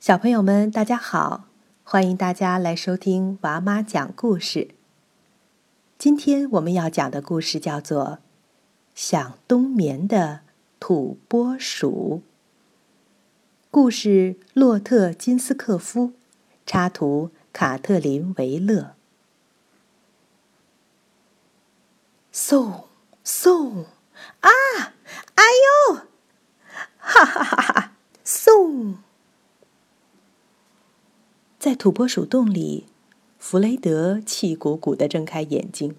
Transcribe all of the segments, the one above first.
小朋友们，大家好！欢迎大家来收听娃妈讲故事。今天我们要讲的故事叫做《想冬眠的土拨鼠》。故事洛特金斯克夫，插图卡特琳维勒。嗖嗖啊！哎呦！哈哈哈哈！嗖！在土拨鼠洞里，弗雷德气鼓鼓地睁开眼睛。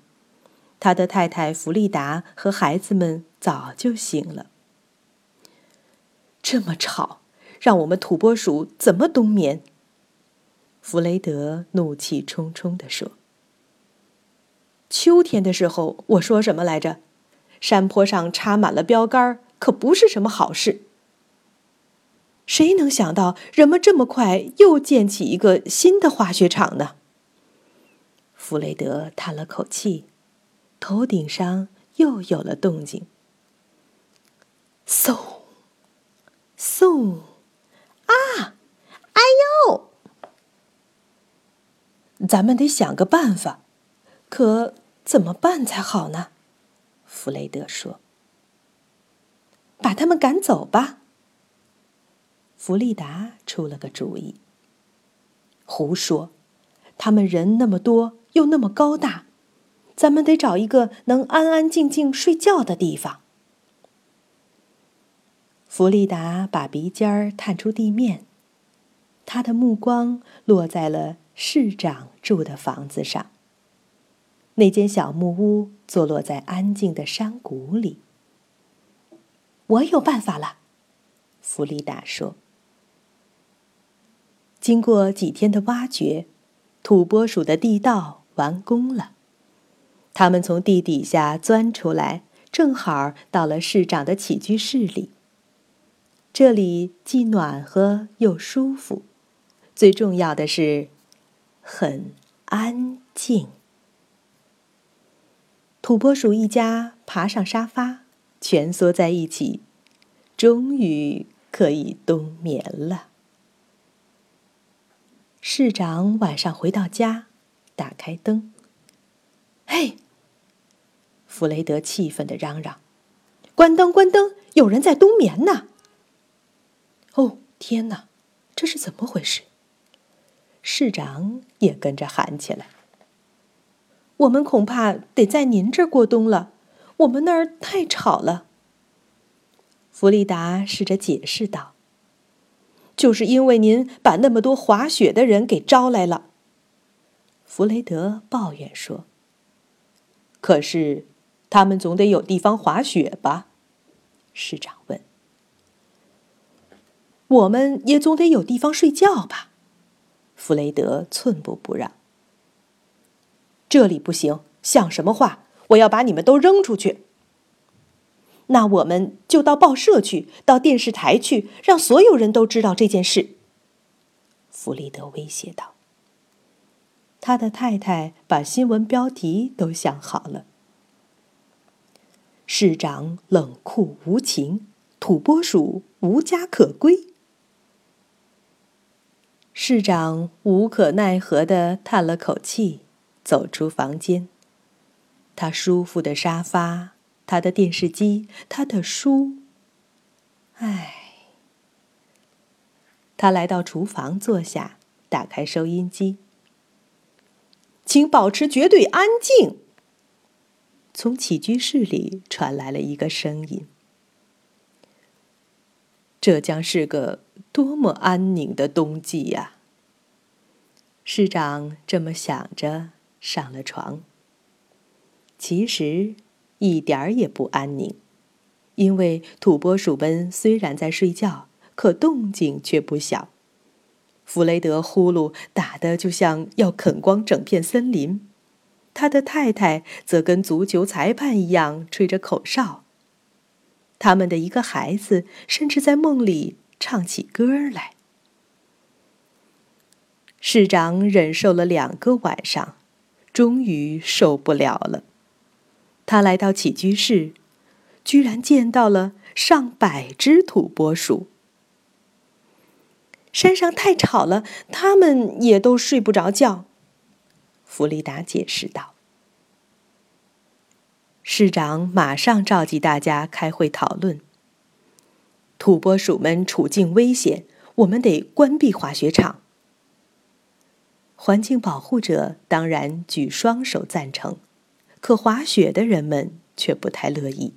他的太太弗利达和孩子们早就醒了。这么吵，让我们土拨鼠怎么冬眠？弗雷德怒气冲冲地说：“秋天的时候，我说什么来着？山坡上插满了标杆，可不是什么好事。”谁能想到，人们这么快又建起一个新的滑雪场呢？弗雷德叹了口气，头顶上又有了动静。嗖，嗖，啊，哎呦！咱们得想个办法，可怎么办才好呢？弗雷德说：“把他们赶走吧。”弗利达出了个主意。胡说！他们人那么多，又那么高大，咱们得找一个能安安静静睡觉的地方。弗利达把鼻尖儿探出地面，他的目光落在了市长住的房子上。那间小木屋坐落在安静的山谷里。我有办法了，弗利达说。经过几天的挖掘，土拨鼠的地道完工了。他们从地底下钻出来，正好到了市长的起居室里。这里既暖和又舒服，最重要的是，很安静。土拨鼠一家爬上沙发，蜷缩在一起，终于可以冬眠了。市长晚上回到家，打开灯。嘿，弗雷德气愤的嚷嚷：“关灯，关灯！有人在冬眠呢！”哦，天哪，这是怎么回事？市长也跟着喊起来：“我们恐怕得在您这儿过冬了，我们那儿太吵了。”弗利达试着解释道。就是因为您把那么多滑雪的人给招来了，弗雷德抱怨说。可是，他们总得有地方滑雪吧？市长问。我们也总得有地方睡觉吧？弗雷德寸步不让。这里不行，像什么话？我要把你们都扔出去。那我们就到报社去，到电视台去，让所有人都知道这件事。”弗里德威胁道。他的太太把新闻标题都想好了：“市长冷酷无情，土拨鼠无家可归。”市长无可奈何的叹了口气，走出房间。他舒服的沙发。他的电视机，他的书。唉，他来到厨房坐下，打开收音机。请保持绝对安静。从起居室里传来了一个声音。这将是个多么安宁的冬季呀！市长这么想着，上了床。其实。一点儿也不安宁，因为土拨鼠们虽然在睡觉，可动静却不小。弗雷德呼噜打得就像要啃光整片森林，他的太太则跟足球裁判一样吹着口哨。他们的一个孩子甚至在梦里唱起歌来。市长忍受了两个晚上，终于受不了了。他来到起居室，居然见到了上百只土拨鼠。山上太吵了，他们也都睡不着觉。”弗里达解释道。市长马上召集大家开会讨论。土拨鼠们处境危险，我们得关闭滑雪场。环境保护者当然举双手赞成，可滑雪的人们却不太乐意。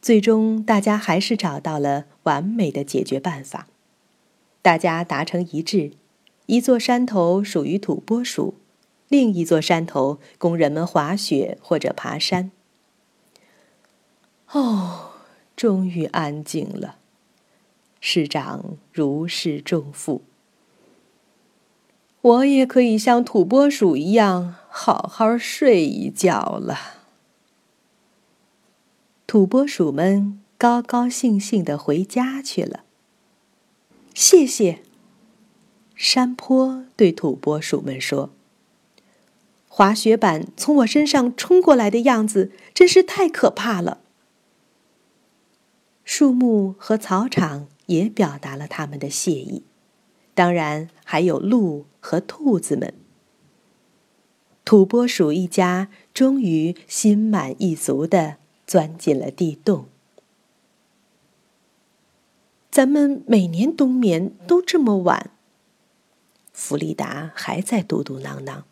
最终，大家还是找到了完美的解决办法。大家达成一致：一座山头属于土拨鼠。另一座山头供人们滑雪或者爬山。哦，终于安静了。市长如释重负。我也可以像土拨鼠一样好好睡一觉了。土拨鼠们高高兴兴的回家去了。谢谢。山坡对土拨鼠们说。滑雪板从我身上冲过来的样子真是太可怕了。树木和草场也表达了他们的谢意，当然还有鹿和兔子们。土拨鼠一家终于心满意足的钻进了地洞。咱们每年冬眠都这么晚。弗里达还在嘟嘟囔囔。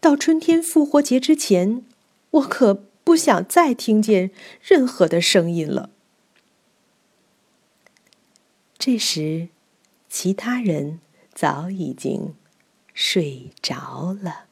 到春天复活节之前，我可不想再听见任何的声音了。这时，其他人早已经睡着了。